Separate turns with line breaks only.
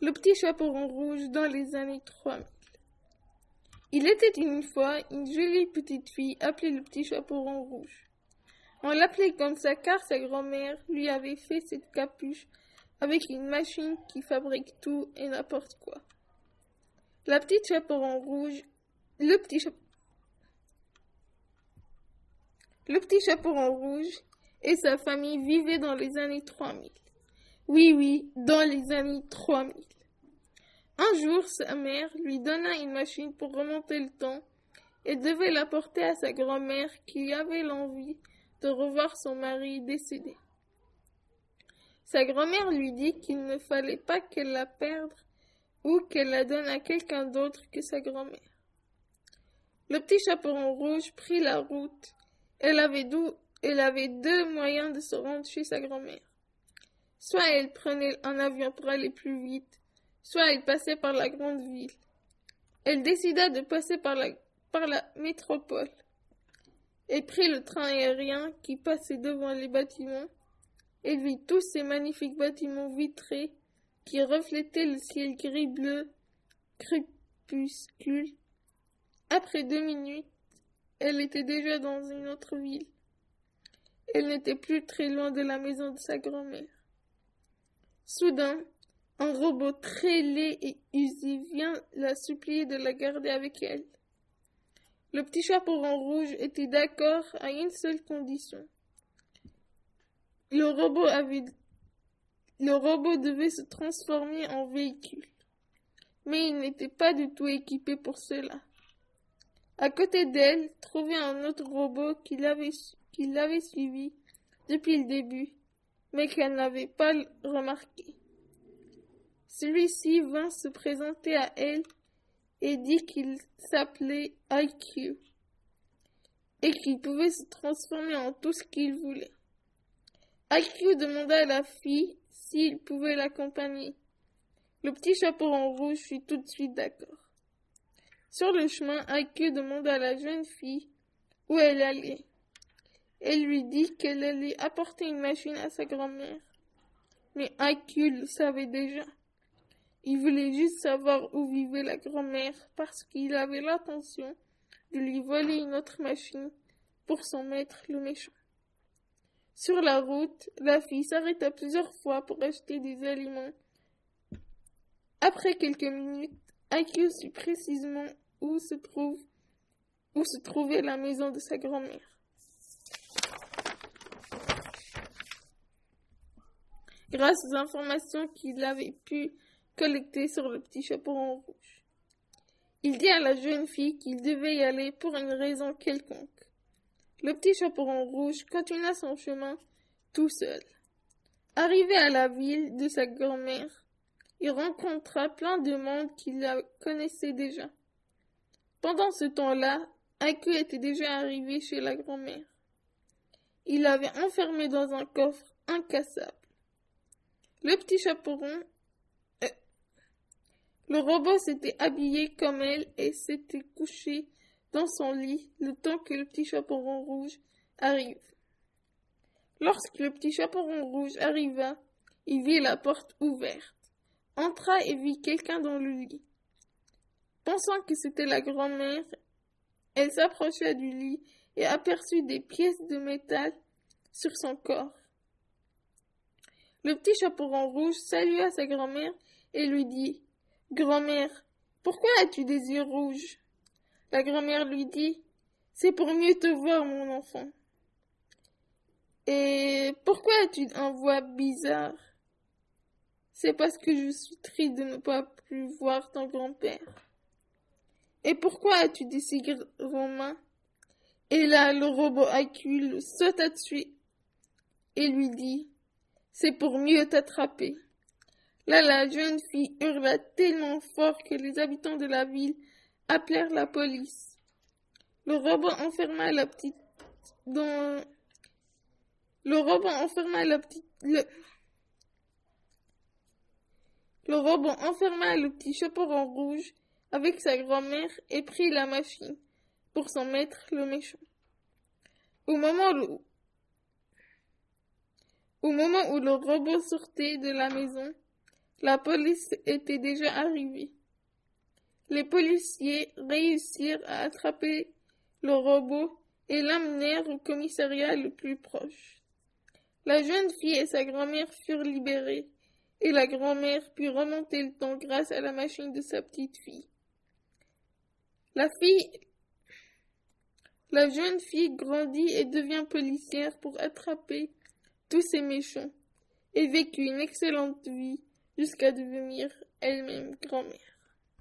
Le petit chaperon rouge dans les années 3000. Il était une fois une jolie petite fille appelée le petit chaperon rouge. On l'appelait comme ça car sa grand-mère lui avait fait cette capuche avec une machine qui fabrique tout et n'importe quoi. La petite chaperon rouge, le petit chaperon le petit chaperon rouge et sa famille vivaient dans les années 3000. Oui, oui, dans les années 3000. Un jour, sa mère lui donna une machine pour remonter le temps et devait l'apporter à sa grand-mère qui avait l'envie de revoir son mari décédé. Sa grand-mère lui dit qu'il ne fallait pas qu'elle la perde ou qu'elle la donne à quelqu'un d'autre que sa grand-mère. Le petit chaperon rouge prit la route. Elle avait, elle avait deux moyens de se rendre chez sa grand-mère. Soit elle prenait un avion pour aller plus vite, soit elle passait par la grande ville. Elle décida de passer par la, par la métropole et prit le train aérien qui passait devant les bâtiments. Elle vit tous ces magnifiques bâtiments vitrés qui reflétaient le ciel gris-bleu crépuscule. Après deux minutes, elle était déjà dans une autre ville. Elle n'était plus très loin de la maison de sa grand-mère. Soudain, un robot très laid et usé vient la supplier de la garder avec elle. Le petit chaperon rouge était d'accord à une seule condition. Le robot avait le robot devait se transformer en véhicule. Mais il n'était pas du tout équipé pour cela. À côté d'elle, trouvait un autre robot qui l'avait, qui l'avait suivi depuis le début, mais qu'elle n'avait pas remarqué. Celui-ci vint se présenter à elle et dit qu'il s'appelait IQ et qu'il pouvait se transformer en tout ce qu'il voulait. IQ demanda à la fille s'il pouvait l'accompagner. Le petit chaperon rouge fut tout de suite d'accord. Sur le chemin, IQ demanda à la jeune fille où elle allait. Elle lui dit qu'elle allait apporter une machine à sa grand-mère. Mais le savait déjà. Il voulait juste savoir où vivait la grand-mère parce qu'il avait l'intention de lui voler une autre machine pour s'en mettre le méchant. Sur la route, la fille s'arrêta plusieurs fois pour acheter des aliments. Après quelques minutes, Akio sut précisément où se trouve où se trouvait la maison de sa grand-mère. Grâce aux informations qu'il avait pu collecter sur le petit chaperon rouge. Il dit à la jeune fille qu'il devait y aller pour une raison quelconque. Le petit chaperon rouge continua son chemin tout seul. Arrivé à la ville de sa grand-mère, il rencontra plein de monde qui la connaissait déjà. Pendant ce temps-là, Aku était déjà arrivé chez la grand-mère. Il l'avait enfermé dans un coffre incassable. Le petit chaperon le robot s'était habillé comme elle et s'était couché dans son lit le temps que le petit chaperon rouge arrive. Lorsque le petit chaperon rouge arriva, il vit la porte ouverte, entra et vit quelqu'un dans le lit. Pensant que c'était la grand-mère, elle s'approcha du lit et aperçut des pièces de métal sur son corps. Le petit chaperon rouge salua sa grand-mère et lui dit Grand-mère, pourquoi as-tu des yeux rouges? La grand-mère lui dit C'est pour mieux te voir, mon enfant. Et pourquoi as-tu un voix bizarre C'est parce que je suis triste de ne pas plus voir ton grand-père. Et pourquoi as-tu des si grandes mains Et là, le robot Acule sauta dessus et lui dit C'est pour mieux t'attraper. Là, la jeune fille hurla tellement fort que les habitants de la ville appelèrent la police. Le robot enferma la petite dans le robot enferma la le... le robot enferma le petit rouge avec sa grand-mère et prit la machine pour s'en mettre le méchant. Au moment où au moment où le robot sortait de la maison, La police était déjà arrivée. Les policiers réussirent à attraper le robot et l'amenèrent au commissariat le plus proche. La jeune fille et sa grand-mère furent libérées, et la grand-mère put remonter le temps grâce à la machine de sa petite fille. La fille, la jeune fille grandit et devient policière pour attraper tous ces méchants, et vécut une excellente vie jusqu'à devenir elle-même grand-mère.